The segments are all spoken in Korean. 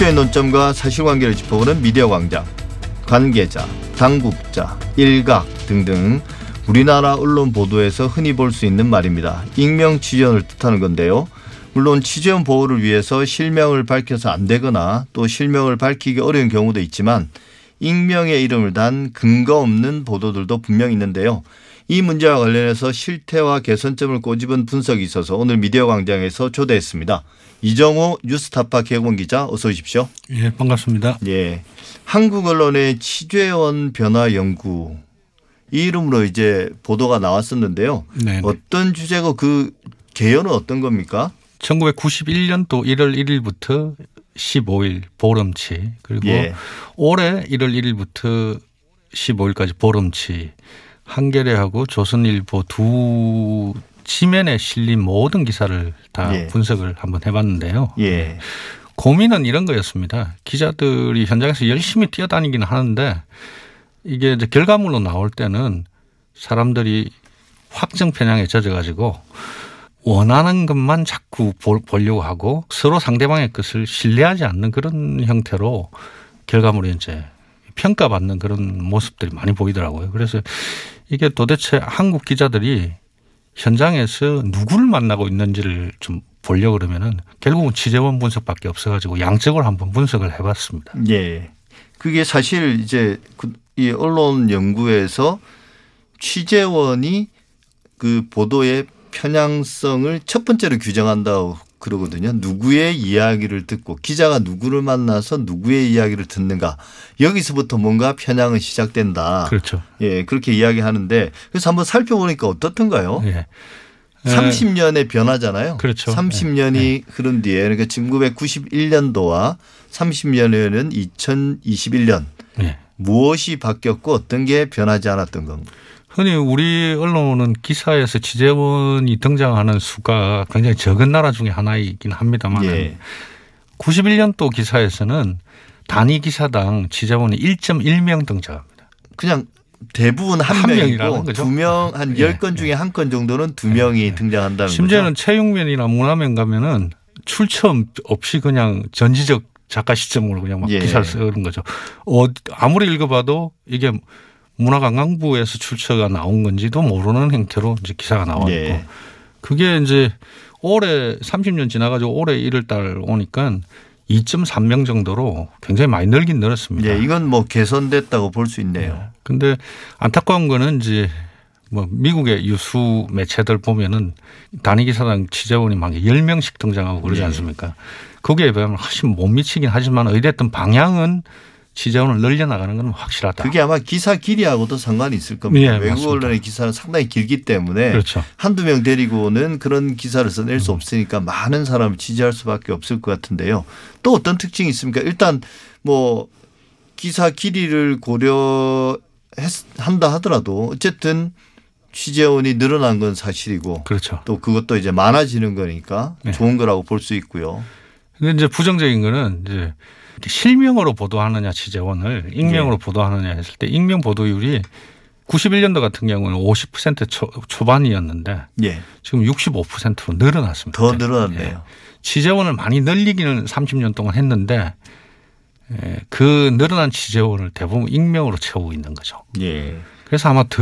이슈의 논점과 사실관계를 짚어보는 미디어 광장. 관계자, 당국자, 일각 등등 우리나라 언론 보도에서 흔히 볼 수 있는 말입니다. 익명 취재원을 뜻하는 건데요. 물론 취재원 보호를 위해서 실명을 밝혀서 안 되거나 또 실명을 밝히기 어려운 경우도 있지만 익명의 이름을 단 근거 없는 보도들도 분명 있는데요. 이 문제와 관련해서 실태와 개선점을 꼬집은 분석이 있어서 오늘 미디어 광장에서 초대했습니다. 이정호 뉴스타파 개공 기자 어서 오십시오. 예, 반갑습니다. 예. 한국 언론의 취재원 변화 연구 이 이름으로 이제 보도가 나왔었는데요. 네. 어떤 주제고 그 개요는 어떤 겁니까? 1991년도 1월 1일부터 15일 보름치 그리고 예. 올해 1월 1일부터 15일까지 보름치 한겨레하고 조선일보 두 지면에 실린 모든 기사를 다 예. 분석을 한번 해봤는데요. 예. 고민은 이런 거였습니다. 기자들이 현장에서 열심히 뛰어다니기는 하는데 이게 이제 결과물로 나올 때는 사람들이 확정 편향에 젖어가지고 원하는 것만 자꾸 볼- 보려고 하고 서로 상대방의 것을 신뢰하지 않는 그런 형태로 결과물이 이제 평가받는 그런 모습들이 많이 보이더라고요. 그래서 이게 도대체 한국 기자들이 현장에서 누구를 만나고 있는지를 좀 보려고 그러면은 결국은 취재원 분석밖에 없어가지고 양적으로 한번 분석을 해봤습니다. 예. 그게 사실 이제 그- 이 언론 연구에서 취재원이 그 보도의 편향성을 첫 번째로 규정한다고 그러거든요. 누구의 이야기를 듣고 기자가 누구를 만나서 누구의 이야기를 듣는가 여기서부터 뭔가 편향은 시작된다. 그렇죠. 예, 그렇게 이야기하는데 그래서 한번 살펴보니까 어떻던가요? 예. 30년의 변화잖아요. 그렇죠. 30년이 흐른 뒤에 그러니까 1991년도와 30년에는 2021년 예. 무엇이 바뀌었고 어떤 게 변하지 않았던 건가? 흔히 우리 언론은 기사에서 취재원이 등장하는 수가 굉장히 적은 나라 중에 하나이긴 합니다만 예. 91년도 기사에서는 단위 기사당 취재원이 1.1명 등장합니다. 그냥 대부분 한, 한 명이고 명이라는 거죠. 두명한 예. 열건 중에 한 건 정도는 두 명이 등장한다는 심지어는 거죠. 채용면이나 문화면 가면은 출처 없이 그냥 전지적 작가 시점으로 그냥 막 예. 기사를 쓰는 거죠. 어, 아무리 읽어봐도 이게 문화관광부에서 출처가 나온 건지도 모르는 형태로 이제 기사가 나와 있고 예. 그게 이제 올해 30년 지나가지고 올해 1월 달 오니까 2.3명 정도로 굉장히 많이 늘긴 늘었습니다. 예, 이건 뭐 개선됐다고 볼 수 있네요. 근데 안타까운 거는 이제 뭐 미국의 유수 매체들 보면은 단위 기사당 취재원이 막 10명씩 등장하고 그러지 네. 않습니까? 거기에 비하면 훨씬 못 미치긴 하지만 어찌됐든 방향은 취재원을 늘려나가는 건 확실하다. 그게 아마 기사 길이하고도 상관이 있을 겁니다. 예, 외국 맞습니다. 언론의 기사는 상당히 길기 때문에 그렇죠. 한두 명 데리고는 그런 기사를 써낼 수 없으니까 많은 사람을 지지할 수밖에 없을 것 같은데요. 또 어떤 특징이 있습니까? 일단 뭐 기사 길이를 고려한다 하더라도 어쨌든 취재원이 늘어난 건 사실이고 그렇죠. 또 그것도 이제 많아지는 거니까 네. 좋은 거라고 볼 수 있고요. 근데 이제 부정적인 거는 이제 실명으로 보도하느냐 취재원을 익명으로 네. 보도하느냐 했을 때 익명 보도율이 91년도 같은 경우는 50% 초, 초반이었는데 예. 지금 65%로 늘어났습니다. 더 늘어났네요. 예. 취재원을 많이 늘리기는 30년 동안 했는데 예, 그 늘어난 취재원을 대부분 익명으로 채우고 있는 거죠. 예. 그래서 아마 더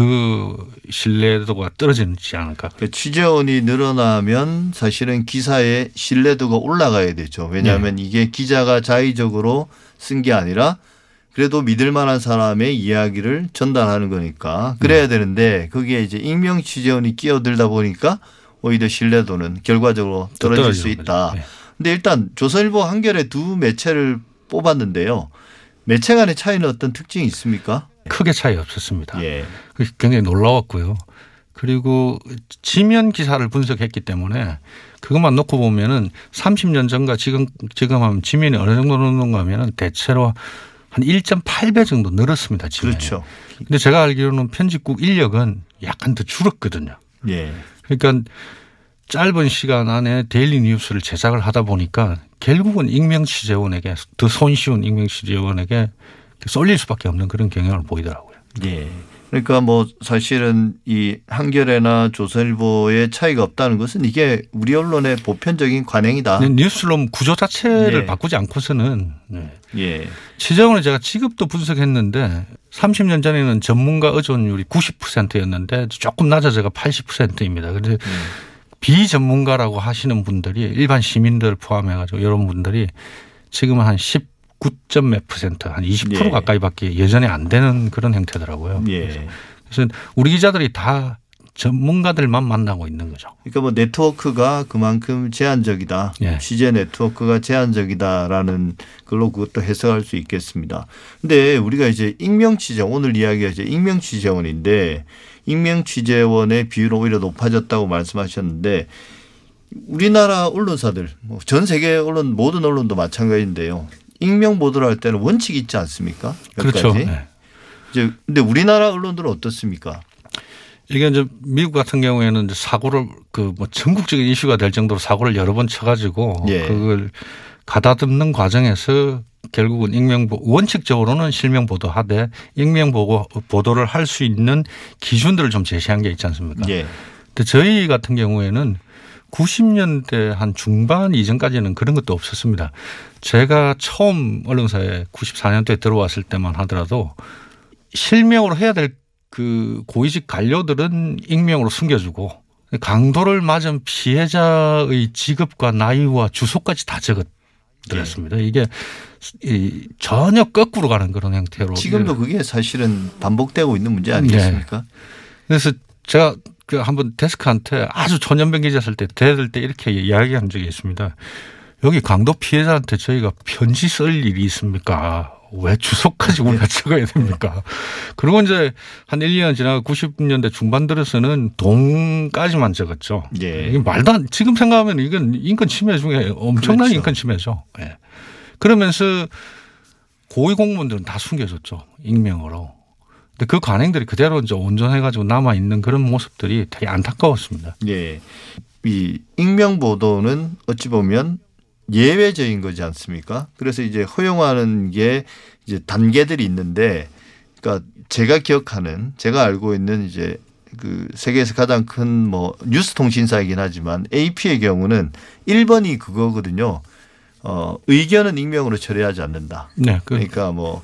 신뢰도가 떨어지지 않을까. 그 취재원이 늘어나면 사실은 기사의 신뢰도가 올라가야 되죠. 왜냐하면 네. 이게 기자가 자의적으로 쓴 게 아니라 그래도 믿을 만한 사람의 이야기를 전달하는 거니까 그래야 네. 되는데 거기에 이제 익명 취재원이 끼어들다 보니까 오히려 신뢰도는 결과적으로 더 떨어질 수 있다. 예. 근데 일단 조선일보 한겨레 두 매체를 뽑았는데요. 매체 간의 차이는 어떤 특징이 있습니까? 크게 차이 없었습니다. 예. 그 굉장히 놀라웠고요. 그리고 지면 기사를 분석했기 때문에 그것만 놓고 보면은 30년 전과 지금 지금 하면 지면이 어느 정도 늘는가 하면은 대체로 한 1.8배 정도 늘었습니다. 지면이. 그렇죠. 근데 제가 알기로는 편집국 인력은 약간 더 줄었거든요. 예. 그러니까 짧은 시간 안에 daily 뉴스를 제작을 하다 보니까 결국은 익명 취재원에게 더 손쉬운 익명 취재원에게 쏠릴 수밖에 없는 그런 경향을 보이더라고요. 예. 그러니까 뭐 사실은 이 한겨레나 조선일보의 차이가 없다는 것은 이게 우리 언론의 보편적인 관행이다. 네, 뉴스룸 구조 자체를 예. 바꾸지 않고서는 네. 예. 취재원은 제가 직급도 분석했는데 30년 전에는 전문가 의존율이 90%였는데 조금 낮아져가 80%입니다. 그런데 음. 비전문가라고 하시는 분들이 일반 시민들 포함해가지고 여러분들이 지금은 한 10. 9몇 퍼센트 한 20% 예. 가까이밖에 예전에 안 되는 그런 형태더라고요. 예. 그래서, 우리 기자들이 다 전문가들만 만나고 있는 거죠. 그러니까 뭐 네트워크가 그만큼 제한적이다. 예. 취재 네트워크가 제한적이다라는 걸로 그것도 해석할 수 있겠습니다. 근데 우리가 이제 익명 취재 오늘 이야기가 이제 익명 취재원인데 익명 취재원의 비율이 오히려 높아졌다고 말씀하셨는데 우리나라 언론사들 뭐 전 세계 언론 모든 언론도 마찬가지인데요. 익명 보도를 할 때는 원칙이 있지 않습니까? 몇 그렇죠. 네. 이제 근데 우리나라 언론들은 어떻습니까? 이게 이제 미국 같은 경우에는 이제 사고를 그 뭐 전국적인 이슈가 될 정도로 사고를 여러 번 쳐가지고 예. 그걸 가다듬는 과정에서 결국은 익명 보 원칙적으로는 실명 보도하되 익명 보고 보도를 할 수 있는 기준들을 좀 제시한 게 있지 않습니까? 예. 근데 저희 같은 경우에는 90년대 한 중반 이전까지는 그런 것도 없었습니다. 제가 처음 언론사에 94년도에 들어왔을 때만 하더라도 실명으로 해야 될 그 고위직 관료들은 익명으로 숨겨주고 강도를 맞은 피해자의 직업과 나이와 주소까지 다 적어드렸습니다. 이게 이 전혀 거꾸로 가는 그런 형태로 지금도 그게 사실은 반복되고 있는 문제 아니겠습니까? 그래서 제가 그 한번 데스크한테 아주 초년병 기자 쓸때 대들 때 이렇게 이야기한 적이 있습니다. 여기 강도 피해자한테 저희가 편지 쓸 일이 있습니까? 왜 주소까지 우리가 적어야 됩니까? 그리고 이제 한 1, 2년 지나가 90년대 중반 들어서는 동까지만 적었죠. 예. 이게 말도 안, 지금 생각하면 이건 인권 침해 중에 엄청난 그렇죠. 인권 침해죠. 예. 그러면서 고위 공무원들은 다 숨겨졌죠. 익명으로. 근데 그 관행들이 그대로 이제 온전해가지고 남아있는 그런 모습들이 되게 안타까웠습니다. 예. 이 익명 보도는 어찌 보면 예외적인 거지 않습니까? 그래서 이제 허용하는 게 이제 단계들이 있는데 그러니까 제가 기억하는 제가 알고 있는 이제 그 세계에서 가장 큰 뭐 뉴스 통신사이긴 하지만 AP의 경우는 1번이 그거거든요. 어, 의견은 익명으로 처리하지 않는다. 네. 그, 그러니까 뭐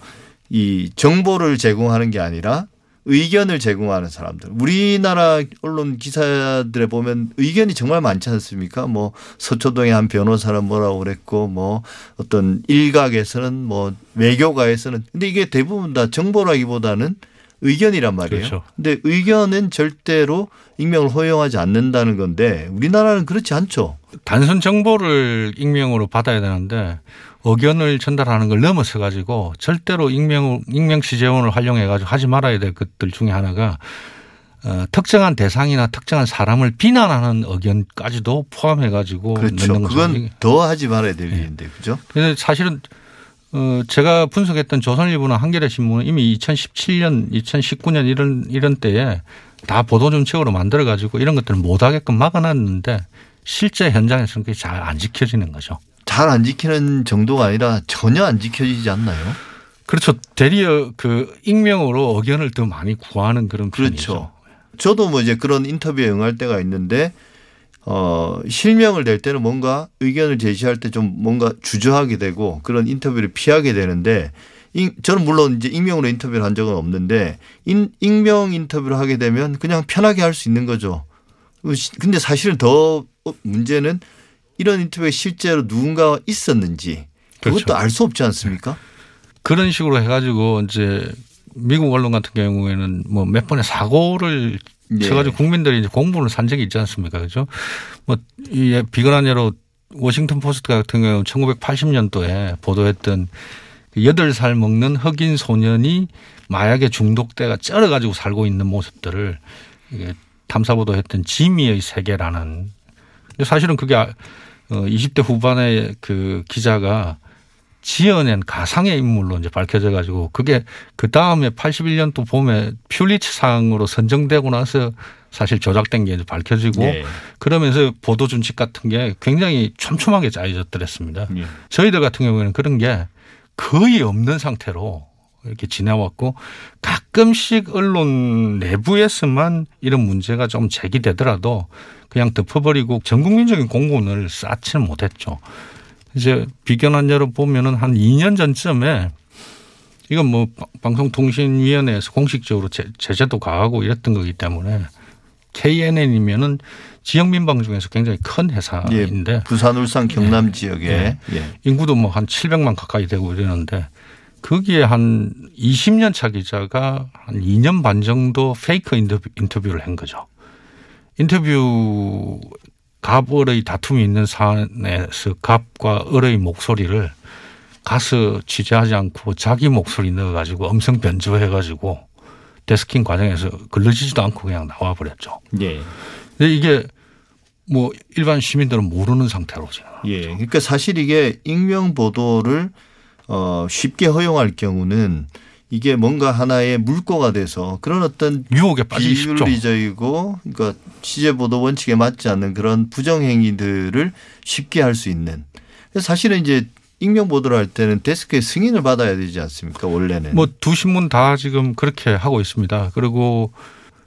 이 정보를 제공하는 게 아니라 의견을 제공하는 사람들. 우리나라 언론 기사들에 보면 의견이 정말 많지 않습니까? 뭐 서초동의 한 변호사는 뭐라고 그랬고 뭐 어떤 일각에서는 뭐 외교가에서는 근데 이게 대부분 다 정보라기보다는 의견이란 말이에요. 그렇죠. 근데 의견은 절대로 익명을 허용하지 않는다는 건데 우리나라는 그렇지 않죠. 단순 정보를 익명으로 받아야 되는데 의견을 전달하는 걸 넘어서 가지고 절대로 익명 익명 취재원을 활용해 가지고 하지 말아야 될 것들 중에 하나가 어, 특정한 대상이나 특정한 사람을 비난하는 의견까지도 포함해 가지고 그렇죠. 넣는. 그건 더 하지 말아야 될 일인데 그죠? 그래서 사실은 어 제가 분석했던 조선일보나 한겨레 신문은 이미 2017년, 2019년 이런 이런 때에 다 보도 정책으로 만들어 가지고 이런 것들을 못 하게끔 막아놨는데 실제 현장에서는 그게 잘 안 지켜지는 거죠. 잘 안 지키는 정도가 아니라 전혀 안 지켜지지 않나요? 그렇죠. 대리어 그 익명으로 의견을 더 많이 구하는 그런 그렇죠. 편이죠. 저도 뭐 이제 그런 인터뷰에 응할 때가 있는데 어 실명을 낼 때는 뭔가 의견을 제시할 때 좀 뭔가 주저하게 되고 그런 인터뷰를 피하게 되는데 이- 저는 물론 이제 익명으로 인터뷰를 한 적은 없는데 인- 익명 인터뷰를 하게 되면 그냥 편하게 할 수 있는 거죠. 근데 사실은 더 문제는 이런 인터뷰에 실제로 누군가가 있었는지 그것도 그렇죠. 알수 없지 않습니까? 그런 식으로 해가지고 이제 미국 언론 같은 경우에는 뭐 몇 번의 사고를 예. 쳐가지고 국민들이 이제 공분을 산 적이 있지 않습니까? 그죠? 뭐, 이 비근한 예로 워싱턴 포스트 같은 경우는 1980년도에 보도했던 그 8살 먹는 흑인 소년이 마약에 중독돼가 쩔어가지고 살고 있는 모습들을 이게 탐사보도했던 지미의 세계라는 근데 사실은 그게 아- 어 20대 후반의 그 기자가 지어낸 가상의 인물로 이제 밝혀져 가지고 그게 그 다음에 81년도 봄에 퓰리츠상으로 선정되고 나서 사실 조작된 게 이제 밝혀지고 예. 그러면서 보도 준칙 같은 게 굉장히 촘촘하게 짜여졌더랬습니다. 예. 저희들 같은 경우에는 그런 게 거의 없는 상태로 이렇게 지내왔고 가끔씩 언론 내부에서만 이런 문제가 좀 제기되더라도 그냥 덮어버리고 전 국민적인 공분을 쌓지는 못했죠. 이제 비견환자로 보면은 한 2년 전쯤에 이건 뭐 방송통신위원회에서 공식적으로 제, 제재도 가하고 이랬던 거기 때문에 KNN이면은 지역 민방 중에서 굉장히 큰 회사인데 예, 부산, 울산, 경남 지역에 예. 예. 인구도 뭐 한 700만 가까이 되고 이러는데 거기에 한 20년 차 기자가 한 2년 반 정도 페이크 인터뷰, 인터뷰를 한 거죠. 인터뷰 갑을의 다툼이 있는 사안에서 갑과 을의 목소리를 가서 취재하지 않고 자기 목소리 넣어가지고 음성 변조해가지고 데스킹 과정에서 걸러지지도 않고 그냥 나와버렸죠. 예. 근데 이게 뭐 일반 시민들은 모르는 상태로 지금. 예. 그러니까 사실 이게 익명 보도를 어 쉽게 허용할 경우는 이게 뭔가 하나의 물꼬가 돼서 그런 어떤 유혹에 빠지기 쉽죠. 비윤리적이고 그러니까 취재 보도 원칙에 맞지 않는 그런 부정 행위들을 쉽게 할 수 있는. 사실은 이제 익명 보도를 할 때는 데스크의 승인을 받아야 되지 않습니까? 원래는. 뭐 두 신문 다 지금 그렇게 하고 있습니다. 그리고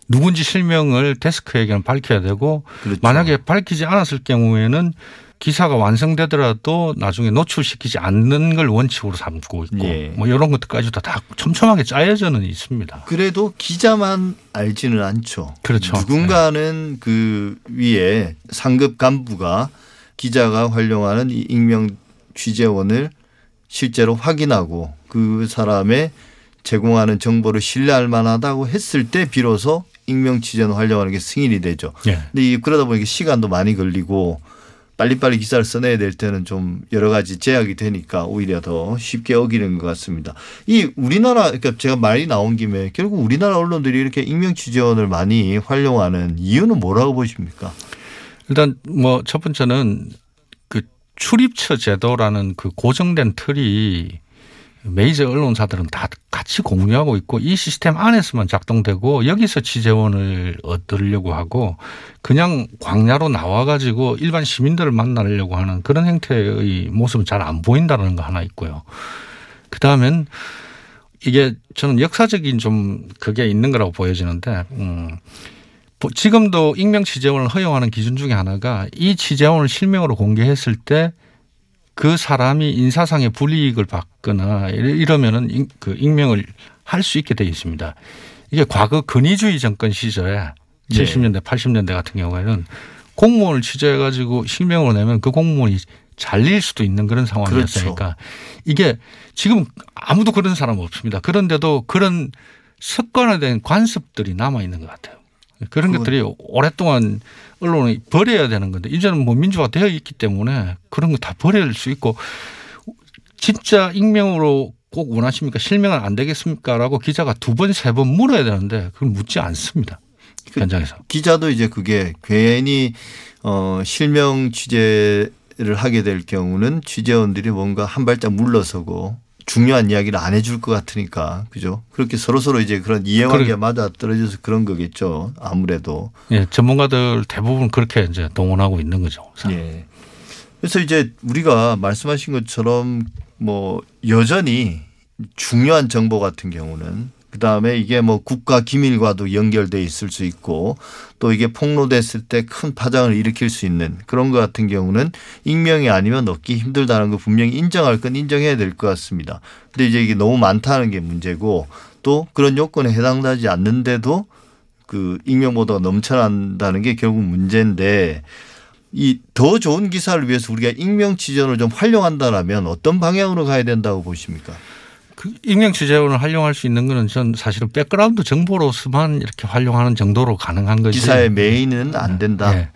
누군지 실명을 데스크에게는 밝혀야 되고 그렇죠. 만약에 밝히지 않았을 경우에는 기사가 완성되더라도 나중에 노출시키지 않는 걸 원칙으로 삼고 있고 예. 뭐 이런 것들까지도 다 촘촘하게 짜여져는 있습니다. 그래도 기자만 알지는 않죠. 그렇죠. 누군가는 그 위에 상급 간부가 기자가 활용하는 이 익명 취재원을 실제로 확인하고 그 사람의 제공하는 정보를 신뢰할 만하다고 했을 때 비로소 익명 취재원 활용하는 게 승인이 되죠. 예. 근데 이 그러다 보니까 시간도 많이 걸리고 빨리빨리 기사를 써내야 될 때는 좀 여러 가지 제약이 되니까 오히려 더 쉽게 어기는 것 같습니다. 이 우리나라 그러니까 제가 말이 나온 김에 결국 우리나라 언론들이 이렇게 익명 취재원을 많이 활용하는 이유는 뭐라고 보십니까? 일단 뭐 첫 번째는 그 출입처 제도라는 그 고정된 틀이 메이저 언론사들은 다 같이 공유하고 있고 이 시스템 안에서만 작동되고 여기서 취재원을 얻으려고 하고 그냥 광야로 나와가지고 일반 시민들을 만나려고 하는 그런 형태의 모습은 잘 안 보인다는 거 하나 있고요. 그 다음엔 이게 저는 역사적인 좀 그게 있는 거라고 보여지는데, 음, 보- 지금도 익명 취재원을 허용하는 기준 중에 하나가 이 취재원을 실명으로 공개했을 때 그 사람이 인사상의 불이익을 받거나 이러- 이러면은 익- 그 익명을 할 수 있게 되어 있습니다. 이게 과거 근위주의 정권 시절에 네. 70년대, 80년대 같은 경우에는 공무원을 취재해 가지고 실명으로 내면 그 공무원이 잘릴 수도 있는 그런 상황이었으니까 그렇죠. 이게 지금 아무도 그런 사람 없습니다. 그런데도 그런 습관화된 관습들이 남아 있는 것 같아요. 그런 것들이 오랫동안 언론이 버려야 되는 건데 이제는 뭐 민주화 되어 있기 때문에 그런 거 다 버릴 수 있고 진짜 익명으로 꼭 원하십니까? 실명은 안 되겠습니까?라고 기자가 두 번, 세 번 물어야 되는데 그걸 묻지 않습니다. 그- 현장에서. 기자도 이제 그게 괜히 어 실명 취재를 하게 될 경우는 취재원들이 뭔가 한 발짝 물러서고 중요한 이야기를 안 해줄 것 같으니까 그죠? 그렇게 서로 서로 이제 그런 이해관계. 맞아 떨어져서 그런 거겠죠. 아무래도. 예, 전문가들 대부분 그렇게 이제 동원하고 있는 거죠. 예. 그래서 이제 우리가 말씀하신 것처럼 뭐 여전히 중요한 정보 같은 경우는 그 다음에 이게 뭐 국가 기밀과도 연결돼 있을 수 있고 또 이게 폭로됐을 때 큰 파장을 일으킬 수 있는 그런 것 같은 경우는 익명이 아니면 얻기 힘들다는 거 분명히 인정할 건 인정해야 될 것 같습니다. 근데 이제 이게 너무 많다는 게 문제고 또 그런 요건에 해당되지 않는데도 그 익명 보도가 넘쳐난다는 게 결국 문제인데 이 더 좋은 기사를 위해서 우리가 익명 취재원을 좀 활용한다라면 어떤 방향으로 가야 된다고 보십니까? 그 익명 취재원을 활용할 수 있는 거는 전 사실은 백그라운드 정보로서만 이렇게 활용하는 정도로 가능한 거지. 기사의 메인은 안 된다. 네.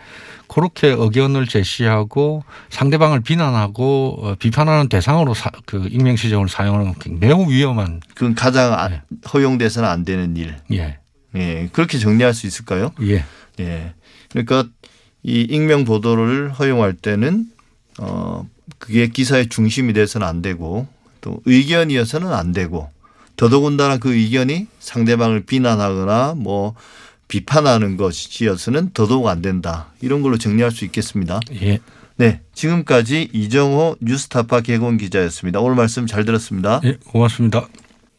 그렇게 의견을 제시하고 상대방을 비난하고 어, 비판하는 대상으로 사, 그 익명 취재원을 사용하는 건 매우 위험한 그건 가장 아- 네. 허용돼서는 안 되는 일. 예. 예, 그렇게 정리할 수 있을까요? 예. 예. 그러니까 이 익명 보도를 허용할 때는 어 그게 기사의 중심이 돼서는 안 되고 또 의견이어서는 안 되고 더더군다나 그 의견이 상대방을 비난하거나 뭐 비판하는 것이어서는 더더욱 안 된다. 이런 걸로 정리할 수 있겠습니다. 예. 네. 지금까지 이정호 뉴스타파 개공 기자였습니다. 오늘 말씀 잘 들었습니다. 예. 고맙습니다.